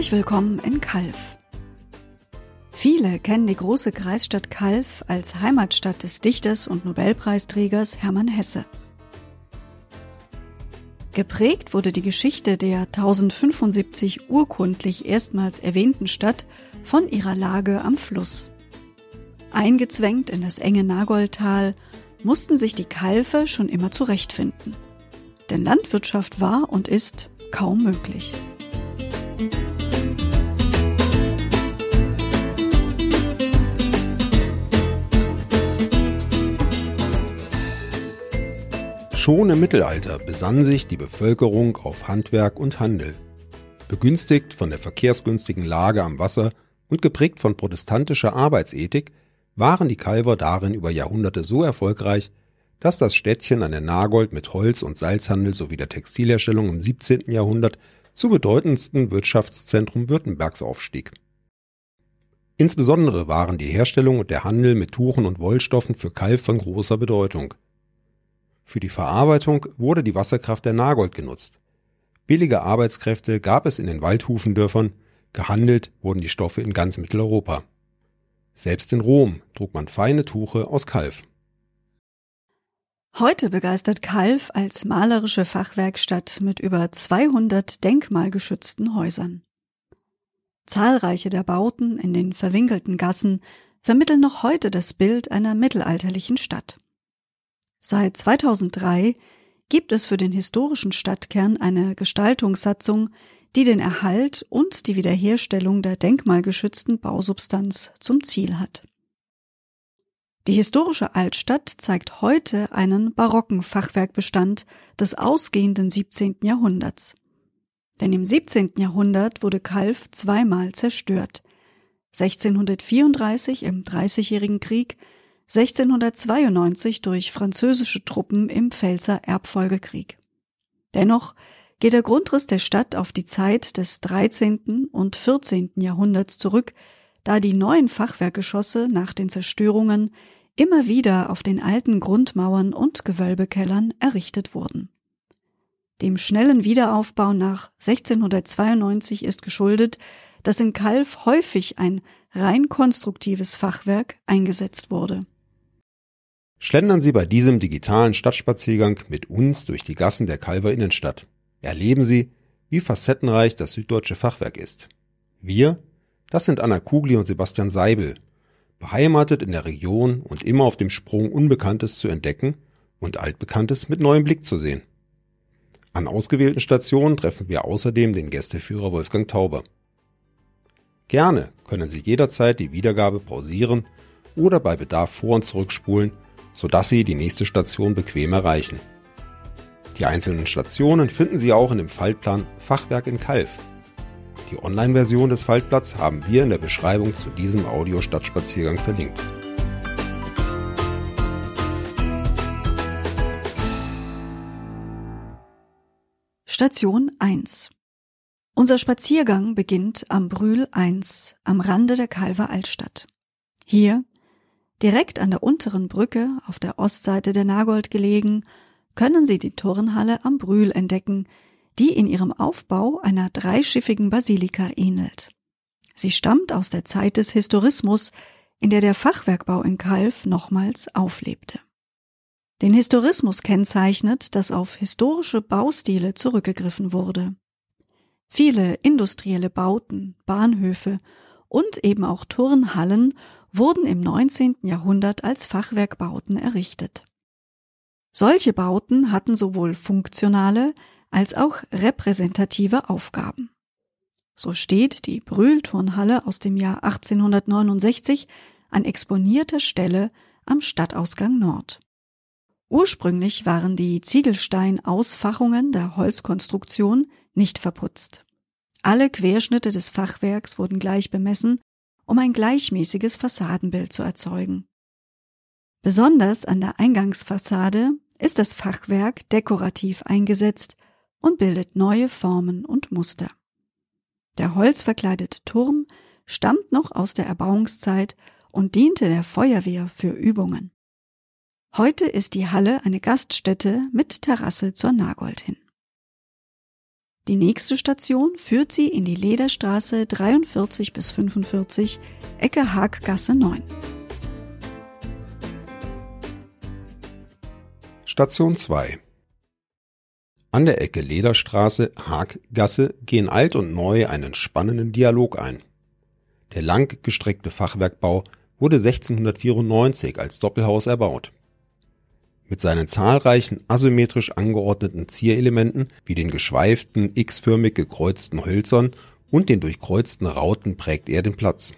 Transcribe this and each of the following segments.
Herzlich willkommen in Kalf. Viele kennen die große Kreisstadt Kalf als Heimatstadt des Dichters und Nobelpreisträgers Hermann Hesse. Geprägt wurde die Geschichte der 1075 urkundlich erstmals erwähnten Stadt von ihrer Lage am Fluss. Eingezwängt in das enge Nagoldtal mussten sich die Kalfe schon immer zurechtfinden. Denn Landwirtschaft war und ist kaum möglich. Schon im Mittelalter besann sich die Bevölkerung auf Handwerk und Handel. Begünstigt von der verkehrsgünstigen Lage am Wasser und geprägt von protestantischer Arbeitsethik waren die Kalver darin über Jahrhunderte so erfolgreich, dass das Städtchen an der Nagold mit Holz- und Salzhandel sowie der Textilherstellung im 17. Jahrhundert zu bedeutendsten Wirtschaftszentrum Württembergs aufstieg. Insbesondere waren die Herstellung und der Handel mit Tuchen und Wollstoffen für Kalf von großer Bedeutung. Für die Verarbeitung wurde die Wasserkraft der Nagold genutzt. Billige Arbeitskräfte gab es in den Waldhufendörfern, gehandelt wurden die Stoffe in ganz Mitteleuropa. Selbst in Rom trug man feine Tuche aus Kalf. Heute begeistert Kalf als malerische Fachwerkstatt mit über 200 denkmalgeschützten Häusern. Zahlreiche der Bauten in den verwinkelten Gassen vermitteln noch heute das Bild einer mittelalterlichen Stadt. Seit 2003 gibt es für den historischen Stadtkern eine Gestaltungssatzung, die den Erhalt und die Wiederherstellung der denkmalgeschützten Bausubstanz zum Ziel hat. Die historische Altstadt zeigt heute einen barocken Fachwerkbestand des ausgehenden 17. Jahrhunderts. Denn im 17. Jahrhundert wurde Kalf zweimal zerstört. 1634 im Dreißigjährigen Krieg 1692 durch französische Truppen im Pfälzer Erbfolgekrieg. Dennoch geht der Grundriss der Stadt auf die Zeit des 13. und 14. Jahrhunderts zurück, da die neuen Fachwerkgeschosse nach den Zerstörungen immer wieder auf den alten Grundmauern und Gewölbekellern errichtet wurden. Dem schnellen Wiederaufbau nach 1692 ist geschuldet, dass in Kalf häufig ein rein konstruktives Fachwerk eingesetzt wurde. Schlendern Sie bei diesem digitalen Stadtspaziergang mit uns durch die Gassen der Calver Innenstadt. Erleben Sie, wie facettenreich das süddeutsche Fachwerk ist. Wir, das sind Anna Kugli und Sebastian Seibel, beheimatet in der Region und immer auf dem Sprung Unbekanntes zu entdecken und Altbekanntes mit neuem Blick zu sehen. An ausgewählten Stationen treffen wir außerdem den Gästeführer Wolfgang Tauber. Gerne können Sie jederzeit die Wiedergabe pausieren oder bei Bedarf vor- und zurückspulen sodass Sie die nächste Station bequem erreichen. Die einzelnen Stationen finden Sie auch in dem Faltplan Fachwerk in Kalf. Die Online-Version des Faltblatts haben wir in der Beschreibung zu diesem Audio-Stadtspaziergang verlinkt. Station 1 Unser Spaziergang beginnt am Brühl 1 am Rande der Kalver Altstadt. Hier Direkt an der unteren Brücke auf der Ostseite der Nagold gelegen, können Sie die Turnhalle am Brühl entdecken, die in ihrem Aufbau einer dreischiffigen Basilika ähnelt. Sie stammt aus der Zeit des Historismus, in der der Fachwerkbau in Kalf nochmals auflebte. Den Historismus kennzeichnet, dass auf historische Baustile zurückgegriffen wurde. Viele industrielle Bauten, Bahnhöfe und eben auch Turnhallen wurden im 19. Jahrhundert als Fachwerkbauten errichtet. Solche Bauten hatten sowohl funktionale als auch repräsentative Aufgaben. So steht die Brühlturnhalle aus dem Jahr 1869 an exponierter Stelle am Stadtausgang Nord. Ursprünglich waren die Ziegelsteinausfachungen der Holzkonstruktion nicht verputzt. Alle Querschnitte des Fachwerks wurden gleich bemessen um ein gleichmäßiges Fassadenbild zu erzeugen. Besonders an der Eingangsfassade ist das Fachwerk dekorativ eingesetzt und bildet neue Formen und Muster. Der holzverkleidete Turm stammt noch aus der Erbauungszeit und diente der Feuerwehr für Übungen. Heute ist die Halle eine Gaststätte mit Terrasse zur Nagold hin. Die nächste Station führt sie in die Lederstraße 43 bis 45, Ecke Haaggasse 9. Station 2 An der Ecke Lederstraße, Haaggasse gehen alt und neu einen spannenden Dialog ein. Der langgestreckte Fachwerkbau wurde 1694 als Doppelhaus erbaut. Mit seinen zahlreichen asymmetrisch angeordneten Zierelementen wie den geschweiften, x-förmig gekreuzten Hölzern und den durchkreuzten Rauten prägt er den Platz.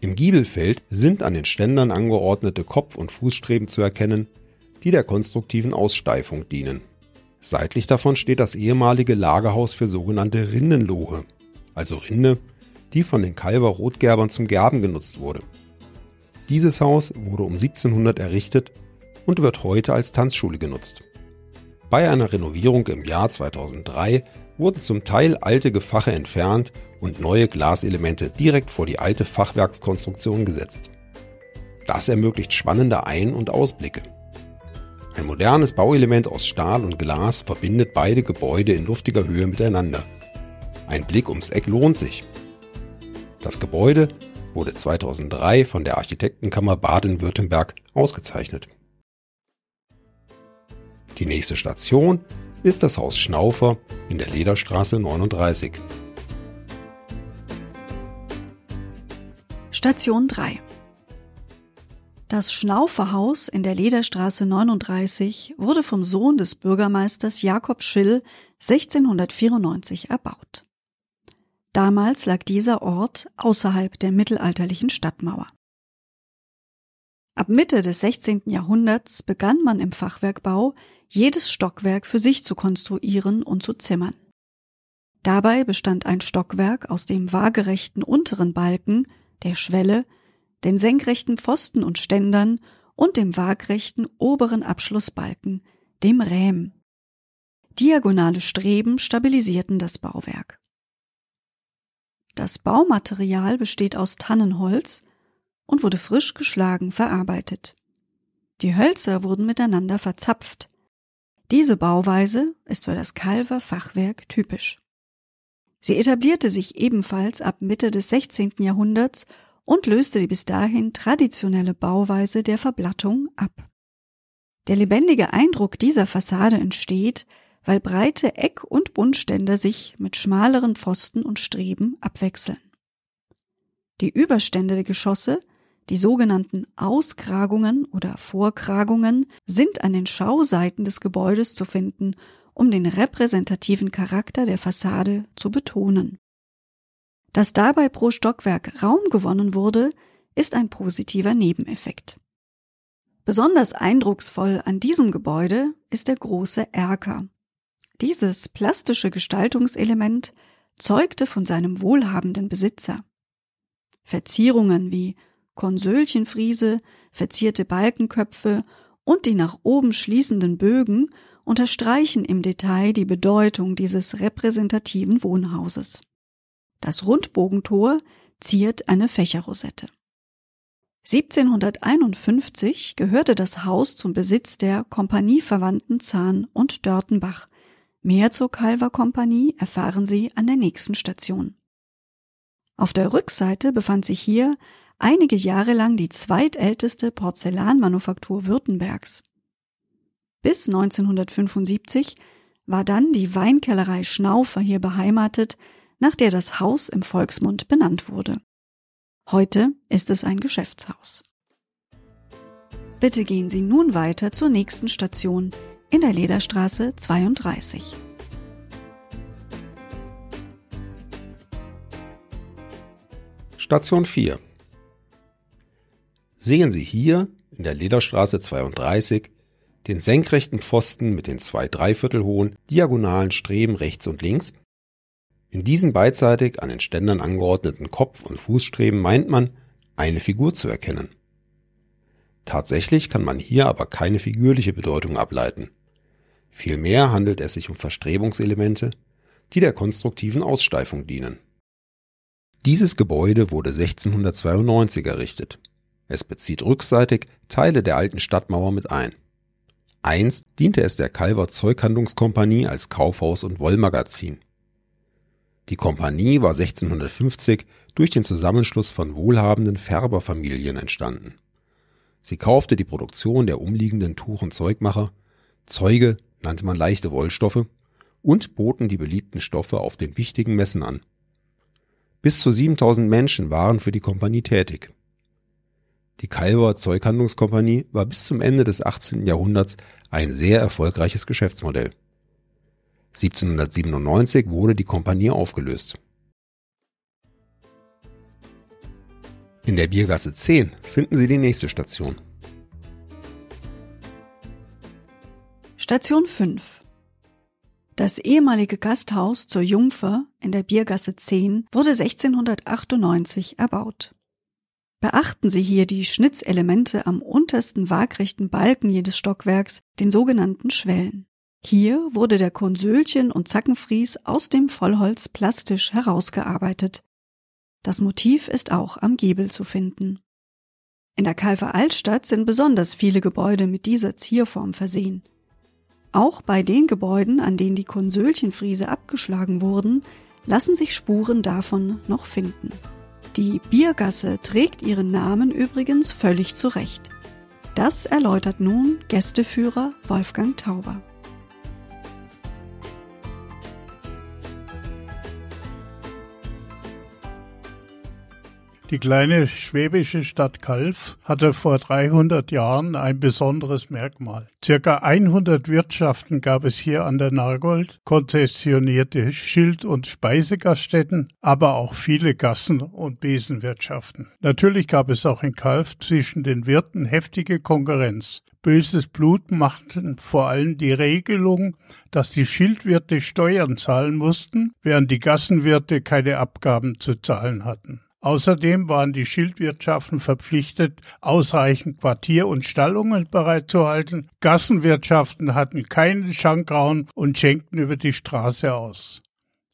Im Giebelfeld sind an den Ständern angeordnete Kopf- und Fußstreben zu erkennen, die der konstruktiven Aussteifung dienen. Seitlich davon steht das ehemalige Lagerhaus für sogenannte Rinnenlohe, also Rinde, die von den Calver Rotgerbern zum Gerben genutzt wurde. Dieses Haus wurde um 1700 errichtet und wird heute als Tanzschule genutzt. Bei einer Renovierung im Jahr 2003 wurden zum Teil alte Gefache entfernt und neue Glaselemente direkt vor die alte Fachwerkskonstruktion gesetzt. Das ermöglicht spannende Ein- und Ausblicke. Ein modernes Bauelement aus Stahl und Glas verbindet beide Gebäude in luftiger Höhe miteinander. Ein Blick ums Eck lohnt sich. Das Gebäude wurde 2003 von der Architektenkammer Baden-Württemberg ausgezeichnet. Die nächste Station ist das Haus Schnaufer in der Lederstraße 39. Station 3 Das Schnauferhaus in der Lederstraße 39 wurde vom Sohn des Bürgermeisters Jakob Schill 1694 erbaut. Damals lag dieser Ort außerhalb der mittelalterlichen Stadtmauer. Ab Mitte des 16. Jahrhunderts begann man im Fachwerkbau jedes Stockwerk für sich zu konstruieren und zu zimmern. Dabei bestand ein Stockwerk aus dem waagerechten unteren Balken, der Schwelle, den senkrechten Pfosten und Ständern und dem waagrechten oberen Abschlussbalken, dem Rähm. Diagonale Streben stabilisierten das Bauwerk. Das Baumaterial besteht aus Tannenholz und wurde frisch geschlagen verarbeitet. Die Hölzer wurden miteinander verzapft. Diese Bauweise ist für das Calver Fachwerk typisch. Sie etablierte sich ebenfalls ab Mitte des 16. Jahrhunderts und löste die bis dahin traditionelle Bauweise der Verblattung ab. Der lebendige Eindruck dieser Fassade entsteht, weil breite Eck- und Bundständer sich mit schmaleren Pfosten und Streben abwechseln. Die Überstände der Geschosse, die sogenannten Auskragungen oder Vorkragungen, sind an den Schauseiten des Gebäudes zu finden, um den repräsentativen Charakter der Fassade zu betonen. Dass dabei pro Stockwerk Raum gewonnen wurde, ist ein positiver Nebeneffekt. Besonders eindrucksvoll an diesem Gebäude ist der große Erker, dieses plastische Gestaltungselement zeugte von seinem wohlhabenden Besitzer. Verzierungen wie Konsölchenfriese, verzierte Balkenköpfe und die nach oben schließenden Bögen unterstreichen im Detail die Bedeutung dieses repräsentativen Wohnhauses. Das Rundbogentor ziert eine Fächerrosette. 1751 gehörte das Haus zum Besitz der Kompanieverwandten Zahn und Dörtenbach, Mehr zur Calver Kompanie erfahren Sie an der nächsten Station. Auf der Rückseite befand sich hier einige Jahre lang die zweitälteste Porzellanmanufaktur Württembergs. Bis 1975 war dann die Weinkellerei Schnaufer hier beheimatet, nach der das Haus im Volksmund benannt wurde. Heute ist es ein Geschäftshaus. Bitte gehen Sie nun weiter zur nächsten Station in der Lederstraße 32. Station 4 Sehen Sie hier in der Lederstraße 32 den senkrechten Pfosten mit den zwei Dreiviertel hohen diagonalen Streben rechts und links? In diesen beidseitig an den Ständern angeordneten Kopf- und Fußstreben meint man, eine Figur zu erkennen. Tatsächlich kann man hier aber keine figürliche Bedeutung ableiten. Vielmehr handelt es sich um Verstrebungselemente, die der konstruktiven Aussteifung dienen. Dieses Gebäude wurde 1692 errichtet. Es bezieht rückseitig Teile der alten Stadtmauer mit ein. Einst diente es der Calver Zeughandlungskompanie als Kaufhaus und Wollmagazin. Die Kompanie war 1650 durch den Zusammenschluss von wohlhabenden Färberfamilien entstanden. Sie kaufte die Produktion der umliegenden Tuch- und Zeugmacher, Zeuge nannte man leichte Wollstoffe, und boten die beliebten Stoffe auf den wichtigen Messen an. Bis zu 7000 Menschen waren für die Kompanie tätig. Die Calver Zeughandlungskompanie war bis zum Ende des 18. Jahrhunderts ein sehr erfolgreiches Geschäftsmodell. 1797 wurde die Kompanie aufgelöst. In der Biergasse 10 finden Sie die nächste Station. Station 5 Das ehemalige Gasthaus zur Jungfer in der Biergasse 10 wurde 1698 erbaut. Beachten Sie hier die Schnitzelemente am untersten waagrechten Balken jedes Stockwerks, den sogenannten Schwellen. Hier wurde der Konsölchen und Zackenfries aus dem Vollholz plastisch herausgearbeitet. Das Motiv ist auch am Giebel zu finden. In der Kalver Altstadt sind besonders viele Gebäude mit dieser Zierform versehen. Auch bei den Gebäuden, an denen die Konsölchenfriese abgeschlagen wurden, lassen sich Spuren davon noch finden. Die Biergasse trägt ihren Namen übrigens völlig zurecht. Das erläutert nun Gästeführer Wolfgang Tauber. Die kleine schwäbische Stadt Kalf hatte vor 300 Jahren ein besonderes Merkmal. Circa 100 Wirtschaften gab es hier an der Nargold, konzessionierte Schild- und Speisegaststätten, aber auch viele Gassen- und Besenwirtschaften. Natürlich gab es auch in Kalf zwischen den Wirten heftige Konkurrenz. Böses Blut machten vor allem die Regelung, dass die Schildwirte Steuern zahlen mussten, während die Gassenwirte keine Abgaben zu zahlen hatten. Außerdem waren die Schildwirtschaften verpflichtet, ausreichend Quartier- und Stallungen bereitzuhalten. Gassenwirtschaften hatten keinen Schankraum und schenkten über die Straße aus.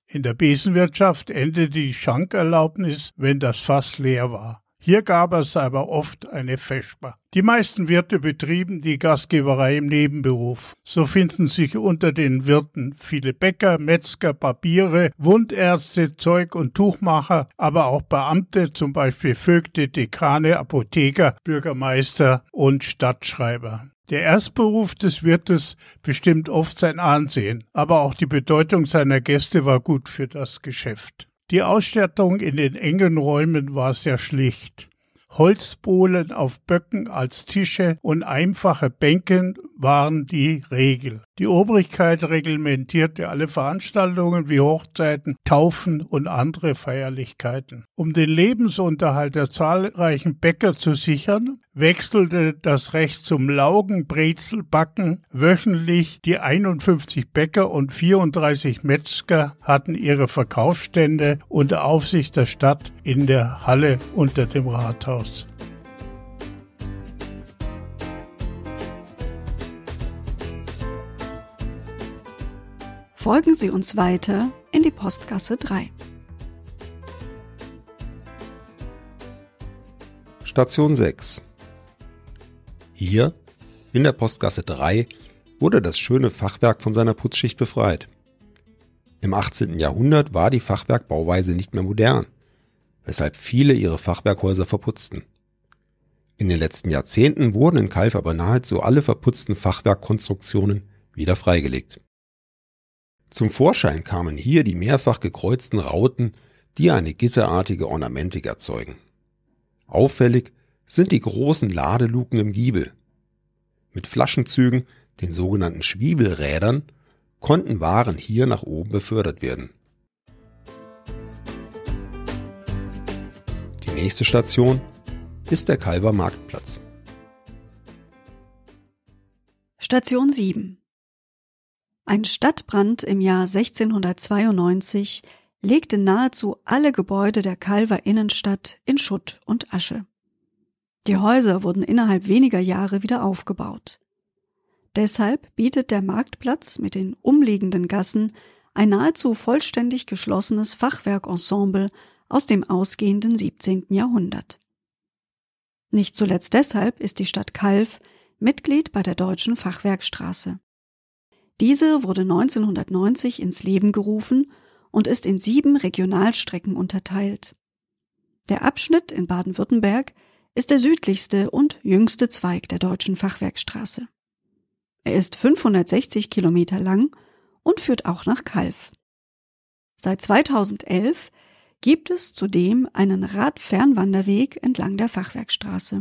In der Besenwirtschaft endete die Schankerlaubnis, wenn das Fass leer war. Hier gab es aber oft eine Vesper. Die meisten Wirte betrieben die Gastgeberei im Nebenberuf. So finden sich unter den Wirten viele Bäcker, Metzger, Barbiere, Wundärzte, Zeug- und Tuchmacher, aber auch Beamte, zum Beispiel Vögte, Dekane, Apotheker, Bürgermeister und Stadtschreiber. Der Erstberuf des Wirtes bestimmt oft sein Ansehen, aber auch die Bedeutung seiner Gäste war gut für das Geschäft. Die Ausstattung in den engen Räumen war sehr schlicht. Holzbohlen auf Böcken als Tische und einfache Bänken waren die Regel. Die Obrigkeit reglementierte alle Veranstaltungen wie Hochzeiten, Taufen und andere Feierlichkeiten. Um den Lebensunterhalt der zahlreichen Bäcker zu sichern, wechselte das Recht zum Laugenbrezelbacken wöchentlich. Die 51 Bäcker und 34 Metzger hatten ihre Verkaufsstände unter Aufsicht der Stadt in der Halle unter dem Rathaus. Folgen Sie uns weiter in die Postgasse 3. Station 6 Hier, in der Postgasse 3, wurde das schöne Fachwerk von seiner Putzschicht befreit. Im 18. Jahrhundert war die Fachwerkbauweise nicht mehr modern, weshalb viele ihre Fachwerkhäuser verputzten. In den letzten Jahrzehnten wurden in Kalf aber nahezu alle verputzten Fachwerkkonstruktionen wieder freigelegt. Zum Vorschein kamen hier die mehrfach gekreuzten Rauten, die eine gitterartige Ornamentik erzeugen. Auffällig sind die großen Ladeluken im Giebel. Mit Flaschenzügen, den sogenannten Schwiebelrädern, konnten Waren hier nach oben befördert werden. Die nächste Station ist der Kalver Marktplatz. Station 7 ein Stadtbrand im Jahr 1692 legte nahezu alle Gebäude der Calver Innenstadt in Schutt und Asche. Die Häuser wurden innerhalb weniger Jahre wieder aufgebaut. Deshalb bietet der Marktplatz mit den umliegenden Gassen ein nahezu vollständig geschlossenes Fachwerkensemble aus dem ausgehenden 17. Jahrhundert. Nicht zuletzt deshalb ist die Stadt Kalf Mitglied bei der Deutschen Fachwerkstraße. Diese wurde 1990 ins Leben gerufen und ist in sieben Regionalstrecken unterteilt. Der Abschnitt in Baden-Württemberg ist der südlichste und jüngste Zweig der Deutschen Fachwerkstraße. Er ist 560 Kilometer lang und führt auch nach Kalf. Seit 2011 gibt es zudem einen Radfernwanderweg entlang der Fachwerkstraße.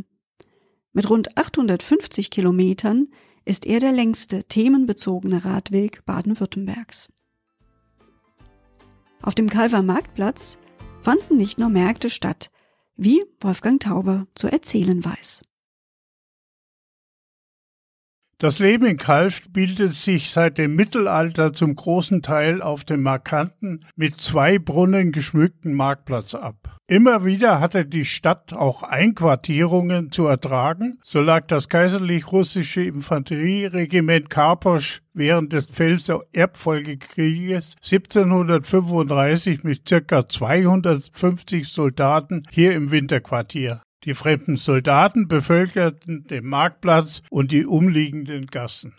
Mit rund 850 Kilometern ist er der längste themenbezogene Radweg Baden-Württembergs. Auf dem Kalver Marktplatz fanden nicht nur Märkte statt, wie Wolfgang Tauber zu erzählen weiß. Das Leben in Kalf bildet sich seit dem Mittelalter zum großen Teil auf dem markanten, mit zwei Brunnen geschmückten Marktplatz ab. Immer wieder hatte die Stadt auch Einquartierungen zu ertragen. So lag das kaiserlich-russische Infanterieregiment Karposch während des Pfälzer Erbfolgekrieges 1735 mit circa 250 Soldaten hier im Winterquartier. Die fremden Soldaten bevölkerten den Marktplatz und die umliegenden Gassen.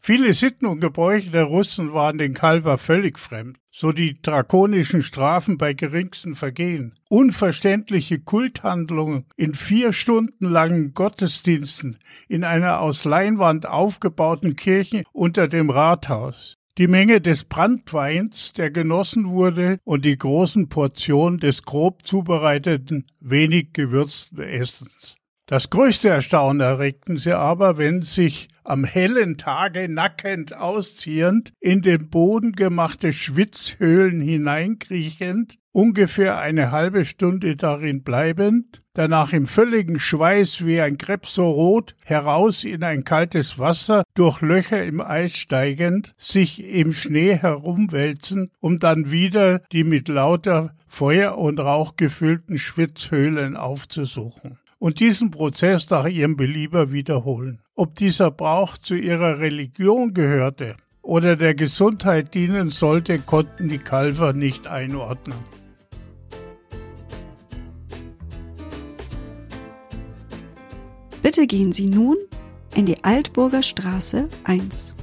Viele Sitten und Gebräuche der Russen waren den Kalver völlig fremd, so die drakonischen Strafen bei geringsten Vergehen, unverständliche Kulthandlungen in vier Stunden langen Gottesdiensten in einer aus Leinwand aufgebauten Kirche unter dem Rathaus, die Menge des Brandweins, der genossen wurde, und die großen Portionen des grob zubereiteten, wenig gewürzten Essens. Das größte Erstaunen erregten sie aber, wenn sich am hellen Tage nackend ausziehend, in den Boden gemachte Schwitzhöhlen hineinkriechend, ungefähr eine halbe Stunde darin bleibend, danach im völligen Schweiß wie ein Krebs so rot heraus in ein kaltes Wasser durch Löcher im Eis steigend, sich im Schnee herumwälzen, um dann wieder die mit lauter Feuer und Rauch gefüllten Schwitzhöhlen aufzusuchen und diesen Prozess nach ihrem Belieber wiederholen. Ob dieser Brauch zu ihrer Religion gehörte oder der Gesundheit dienen sollte, konnten die Kalver nicht einordnen. Bitte gehen Sie nun in die Altburger Straße 1.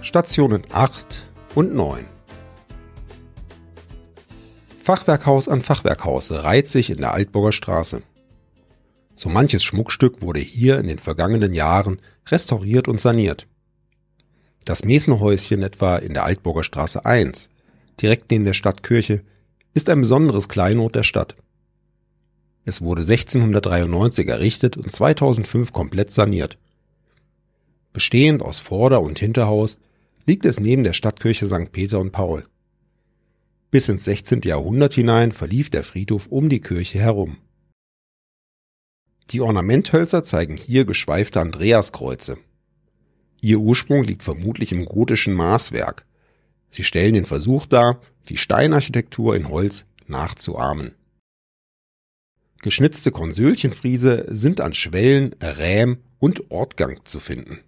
Stationen 8 und 9. Fachwerkhaus an Fachwerkhaus reiht sich in der Altburger Straße. So manches Schmuckstück wurde hier in den vergangenen Jahren restauriert und saniert. Das Mesnerhäuschen etwa in der Altburger Straße 1, direkt neben der Stadtkirche, ist ein besonderes Kleinod der Stadt. Es wurde 1693 errichtet und 2005 komplett saniert. Bestehend aus Vorder- und Hinterhaus liegt es neben der Stadtkirche St. Peter und Paul. Bis ins 16. Jahrhundert hinein verlief der Friedhof um die Kirche herum. Die Ornamenthölzer zeigen hier geschweifte Andreaskreuze. Ihr Ursprung liegt vermutlich im gotischen Maßwerk. Sie stellen den Versuch dar, die Steinarchitektur in Holz nachzuahmen. Geschnitzte Konsölchenfriese sind an Schwellen, Rähm und Ortgang zu finden.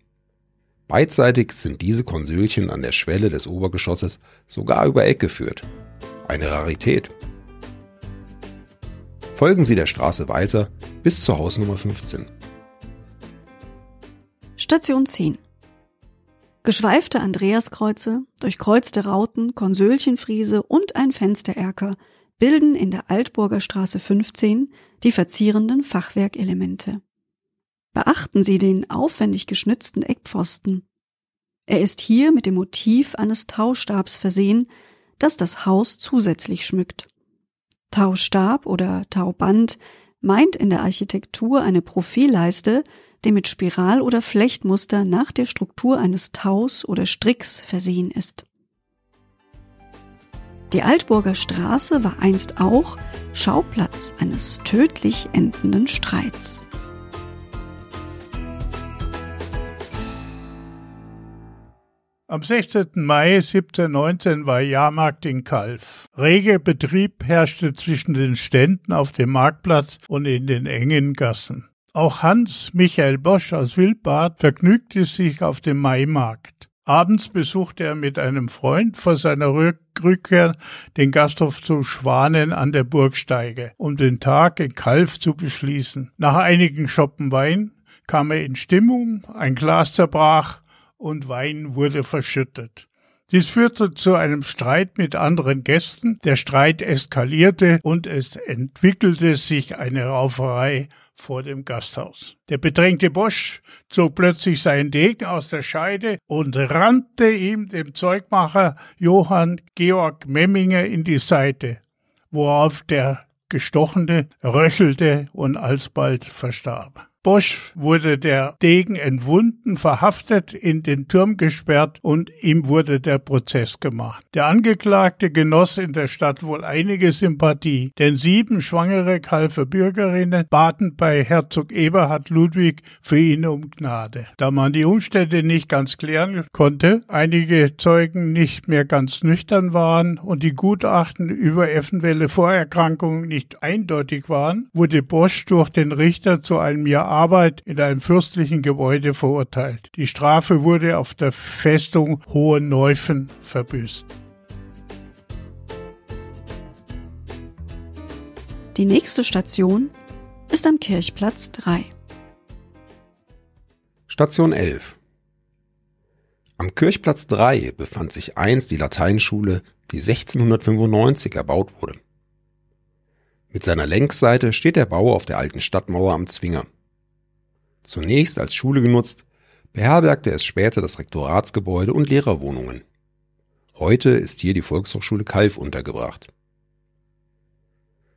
Beidseitig sind diese Konsölchen an der Schwelle des Obergeschosses sogar über Eck geführt. Eine Rarität. Folgen Sie der Straße weiter bis zur Hausnummer 15. Station 10. Geschweifte Andreaskreuze, durchkreuzte Rauten, Konsölchenfriese und ein Fenstererker bilden in der Altburger Straße 15 die verzierenden Fachwerkelemente. Beachten Sie den aufwendig geschnitzten Eckpfosten. Er ist hier mit dem Motiv eines Taustabs versehen, das das Haus zusätzlich schmückt. Taustab oder Tauband meint in der Architektur eine Profilleiste, die mit Spiral- oder Flechtmuster nach der Struktur eines Taus oder Stricks versehen ist. Die Altburger Straße war einst auch Schauplatz eines tödlich endenden Streits. Am 16. Mai 1719 war Jahrmarkt in Kalf. Rege Betrieb herrschte zwischen den Ständen auf dem Marktplatz und in den engen Gassen. Auch Hans Michael Bosch aus Wildbad vergnügte sich auf dem Maimarkt. Abends besuchte er mit einem Freund vor seiner Rückkehr den Gasthof zu Schwanen an der Burgsteige, um den Tag in Kalf zu beschließen. Nach einigen Schoppen Wein kam er in Stimmung, ein Glas zerbrach und Wein wurde verschüttet. Dies führte zu einem Streit mit anderen Gästen. Der Streit eskalierte und es entwickelte sich eine Rauferei vor dem Gasthaus. Der bedrängte Bosch zog plötzlich seinen Degen aus der Scheide und rannte ihm, dem Zeugmacher Johann Georg Memminger, in die Seite, worauf der Gestochene röchelte und alsbald verstarb. Bosch wurde der Degen entwunden, verhaftet, in den Turm gesperrt und ihm wurde der Prozess gemacht. Der Angeklagte genoss in der Stadt wohl einige Sympathie, denn sieben schwangere Kalfer Bürgerinnen baten bei Herzog Eberhard Ludwig für ihn um Gnade. Da man die Umstände nicht ganz klären konnte, einige Zeugen nicht mehr ganz nüchtern waren und die Gutachten über eventuelle Vorerkrankungen nicht eindeutig waren, wurde Bosch durch den Richter zu einem Jahr Arbeit in einem fürstlichen Gebäude verurteilt. Die Strafe wurde auf der Festung Hoheneufen verbüßt. Die nächste Station ist am Kirchplatz 3. Station 11 Am Kirchplatz 3 befand sich einst die Lateinschule, die 1695 erbaut wurde. Mit seiner Längsseite steht der Bau auf der alten Stadtmauer am Zwinger. Zunächst als Schule genutzt, beherbergte es später das Rektoratsgebäude und Lehrerwohnungen. Heute ist hier die Volkshochschule Kalf untergebracht.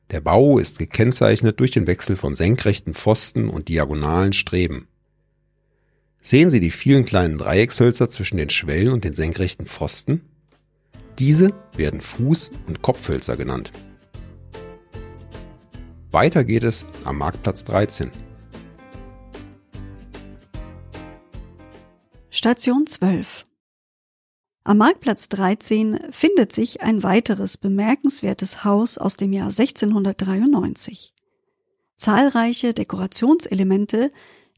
Der Bau ist gekennzeichnet durch den Wechsel von senkrechten Pfosten und diagonalen Streben. Sehen Sie die vielen kleinen Dreieckshölzer zwischen den Schwellen und den senkrechten Pfosten? Diese werden Fuß- und Kopfhölzer genannt. Weiter geht es am Marktplatz 13. Station 12 Am Marktplatz 13 findet sich ein weiteres bemerkenswertes Haus aus dem Jahr 1693. Zahlreiche Dekorationselemente,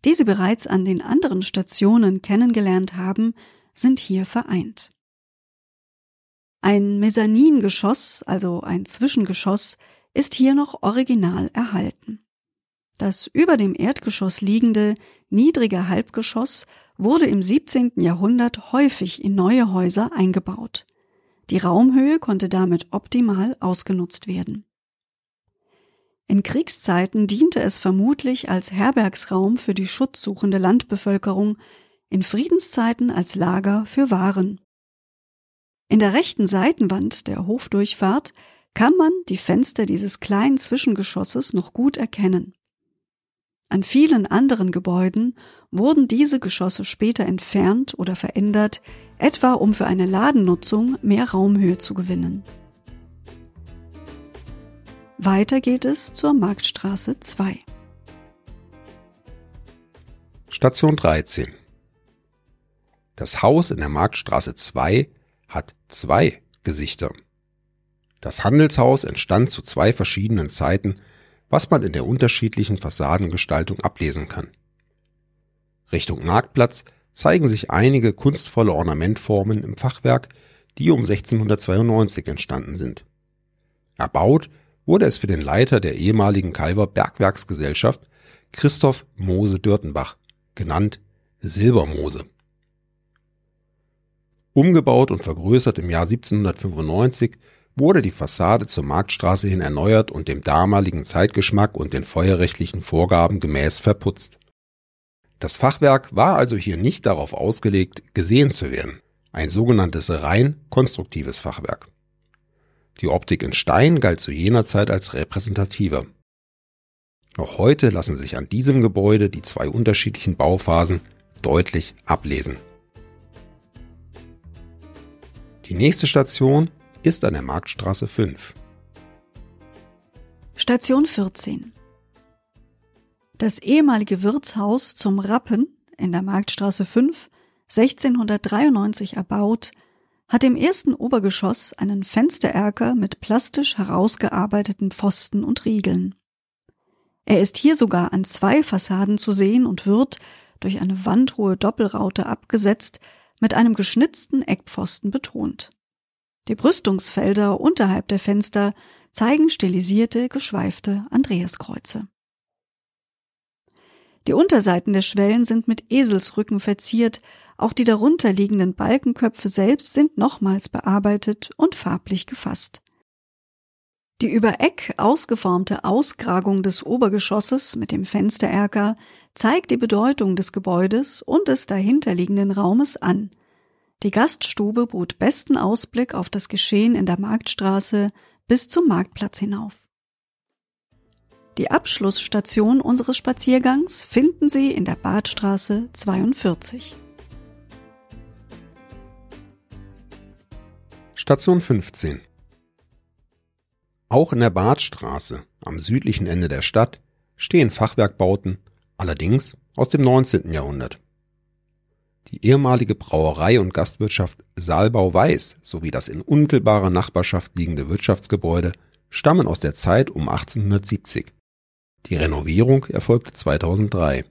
die Sie bereits an den anderen Stationen kennengelernt haben, sind hier vereint. Ein Mezzaningeschoss, also ein Zwischengeschoss, ist hier noch original erhalten. Das über dem Erdgeschoss liegende niedrige Halbgeschoss wurde im 17. Jahrhundert häufig in neue Häuser eingebaut. Die Raumhöhe konnte damit optimal ausgenutzt werden. In Kriegszeiten diente es vermutlich als Herbergsraum für die schutzsuchende Landbevölkerung, in Friedenszeiten als Lager für Waren. In der rechten Seitenwand der Hofdurchfahrt kann man die Fenster dieses kleinen Zwischengeschosses noch gut erkennen. An vielen anderen Gebäuden wurden diese Geschosse später entfernt oder verändert, etwa um für eine Ladennutzung mehr Raumhöhe zu gewinnen. Weiter geht es zur Marktstraße 2. Station 13 Das Haus in der Marktstraße 2 hat zwei Gesichter. Das Handelshaus entstand zu zwei verschiedenen Zeiten was man in der unterschiedlichen Fassadengestaltung ablesen kann. Richtung Marktplatz zeigen sich einige kunstvolle Ornamentformen im Fachwerk, die um 1692 entstanden sind. Erbaut wurde es für den Leiter der ehemaligen Calver Bergwerksgesellschaft, Christoph Mose Dürtenbach, genannt Silbermose. Umgebaut und vergrößert im Jahr 1795 wurde die Fassade zur Marktstraße hin erneuert und dem damaligen Zeitgeschmack und den feuerrechtlichen Vorgaben gemäß verputzt. Das Fachwerk war also hier nicht darauf ausgelegt, gesehen zu werden, ein sogenanntes rein konstruktives Fachwerk. Die Optik in Stein galt zu jener Zeit als repräsentativer. Noch heute lassen sich an diesem Gebäude die zwei unterschiedlichen Bauphasen deutlich ablesen. Die nächste Station ist an der Marktstraße 5. Station 14 Das ehemalige Wirtshaus zum Rappen in der Marktstraße 5, 1693 erbaut, hat im ersten Obergeschoss einen Fenstererker mit plastisch herausgearbeiteten Pfosten und Riegeln. Er ist hier sogar an zwei Fassaden zu sehen und wird durch eine wandhohe Doppelraute abgesetzt, mit einem geschnitzten Eckpfosten betont. Die Brüstungsfelder unterhalb der Fenster zeigen stilisierte, geschweifte Andreaskreuze. Die Unterseiten der Schwellen sind mit Eselsrücken verziert, auch die darunter liegenden Balkenköpfe selbst sind nochmals bearbeitet und farblich gefasst. Die über Eck ausgeformte Auskragung des Obergeschosses mit dem Fenstererker zeigt die Bedeutung des Gebäudes und des dahinterliegenden Raumes an. Die Gaststube bot besten Ausblick auf das Geschehen in der Marktstraße bis zum Marktplatz hinauf. Die Abschlussstation unseres Spaziergangs finden Sie in der Badstraße 42. Station 15 Auch in der Badstraße, am südlichen Ende der Stadt, stehen Fachwerkbauten, allerdings aus dem 19. Jahrhundert. Die ehemalige Brauerei und Gastwirtschaft Saalbau Weiß sowie das in unmittelbarer Nachbarschaft liegende Wirtschaftsgebäude stammen aus der Zeit um 1870. Die Renovierung erfolgte 2003.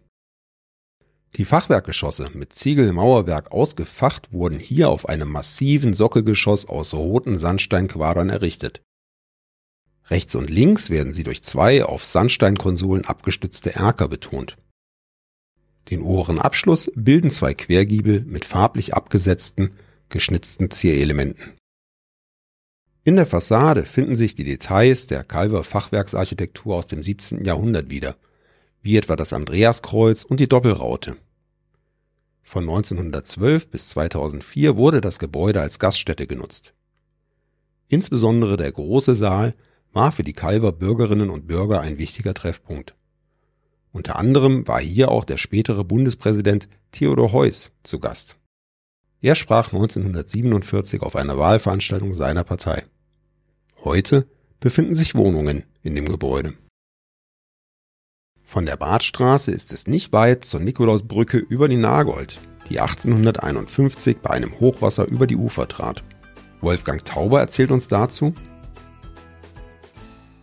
Die Fachwerkgeschosse mit Ziegelmauerwerk ausgefacht wurden hier auf einem massiven Sockelgeschoss aus roten Sandsteinquadern errichtet. Rechts und links werden sie durch zwei auf Sandsteinkonsolen abgestützte Erker betont. Den oberen Abschluss bilden zwei Quergiebel mit farblich abgesetzten, geschnitzten Zierelementen. In der Fassade finden sich die Details der Calver Fachwerksarchitektur aus dem 17. Jahrhundert wieder, wie etwa das Andreaskreuz und die Doppelraute. Von 1912 bis 2004 wurde das Gebäude als Gaststätte genutzt. Insbesondere der große Saal war für die Calver Bürgerinnen und Bürger ein wichtiger Treffpunkt. Unter anderem war hier auch der spätere Bundespräsident Theodor Heuss zu Gast. Er sprach 1947 auf einer Wahlveranstaltung seiner Partei. Heute befinden sich Wohnungen in dem Gebäude. Von der Badstraße ist es nicht weit zur Nikolausbrücke über die Nagold, die 1851 bei einem Hochwasser über die Ufer trat. Wolfgang Tauber erzählt uns dazu,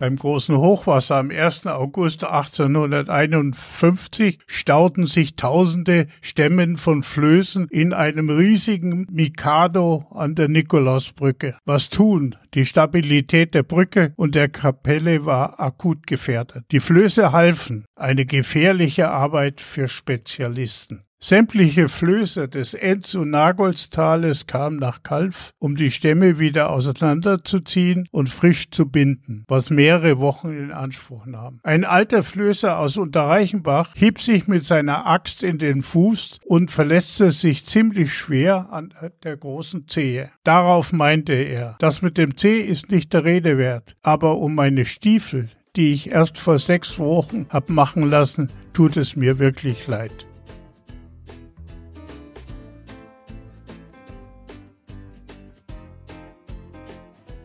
beim großen Hochwasser am 1. August 1851 stauten sich tausende Stämmen von Flößen in einem riesigen Mikado an der Nikolausbrücke. Was tun? Die Stabilität der Brücke und der Kapelle war akut gefährdet. Die Flöße halfen, eine gefährliche Arbeit für Spezialisten. Sämtliche Flöße des Enz- und Nagolstales kamen nach Kalf, um die Stämme wieder auseinanderzuziehen und frisch zu binden, was mehrere Wochen in Anspruch nahm. Ein alter Flößer aus Unterreichenbach hieb sich mit seiner Axt in den Fuß und verletzte sich ziemlich schwer an der großen Zehe. Darauf meinte er, das mit dem Zeh ist nicht der Rede wert, aber um meine Stiefel, die ich erst vor sechs Wochen hab machen lassen, tut es mir wirklich leid.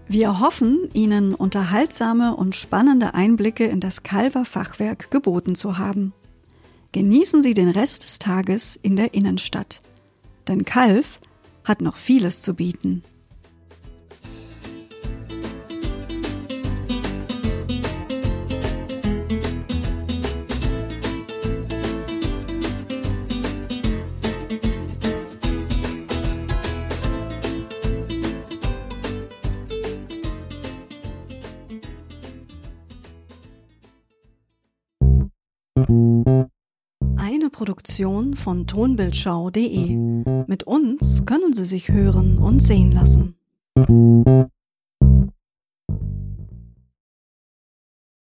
Wir hoffen, Ihnen unterhaltsame und spannende Einblicke in das Calver Fachwerk geboten zu haben. Genießen Sie den Rest des Tages in der Innenstadt. Denn Calv hat noch vieles zu bieten. Produktion von tonbildschau.de. Mit uns können Sie sich hören und sehen lassen.